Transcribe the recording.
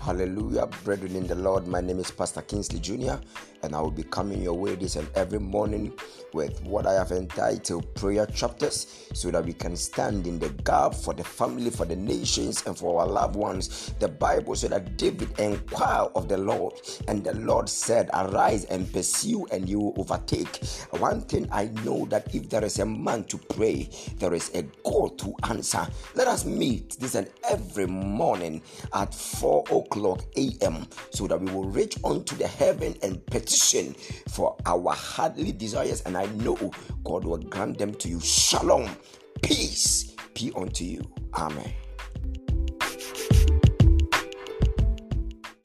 Hallelujah, brethren in the Lord. My name is Pastor Kingsley Jr., and I will be coming your way this and every morning with what I have entitled prayer chapters so that we can stand in the gap for the family, for the nations, and for our loved ones. The Bible said that David inquired of the Lord, and the Lord said, Arise and pursue, and you will overtake. One thing I know that if there is a man to pray, there is a God to answer. Let us meet this and every morning at 4 o'clock a.m. so that we will reach unto the heaven and petition for our heartly desires. And I know God will grant them to you. Shalom. Peace be unto you. Amen.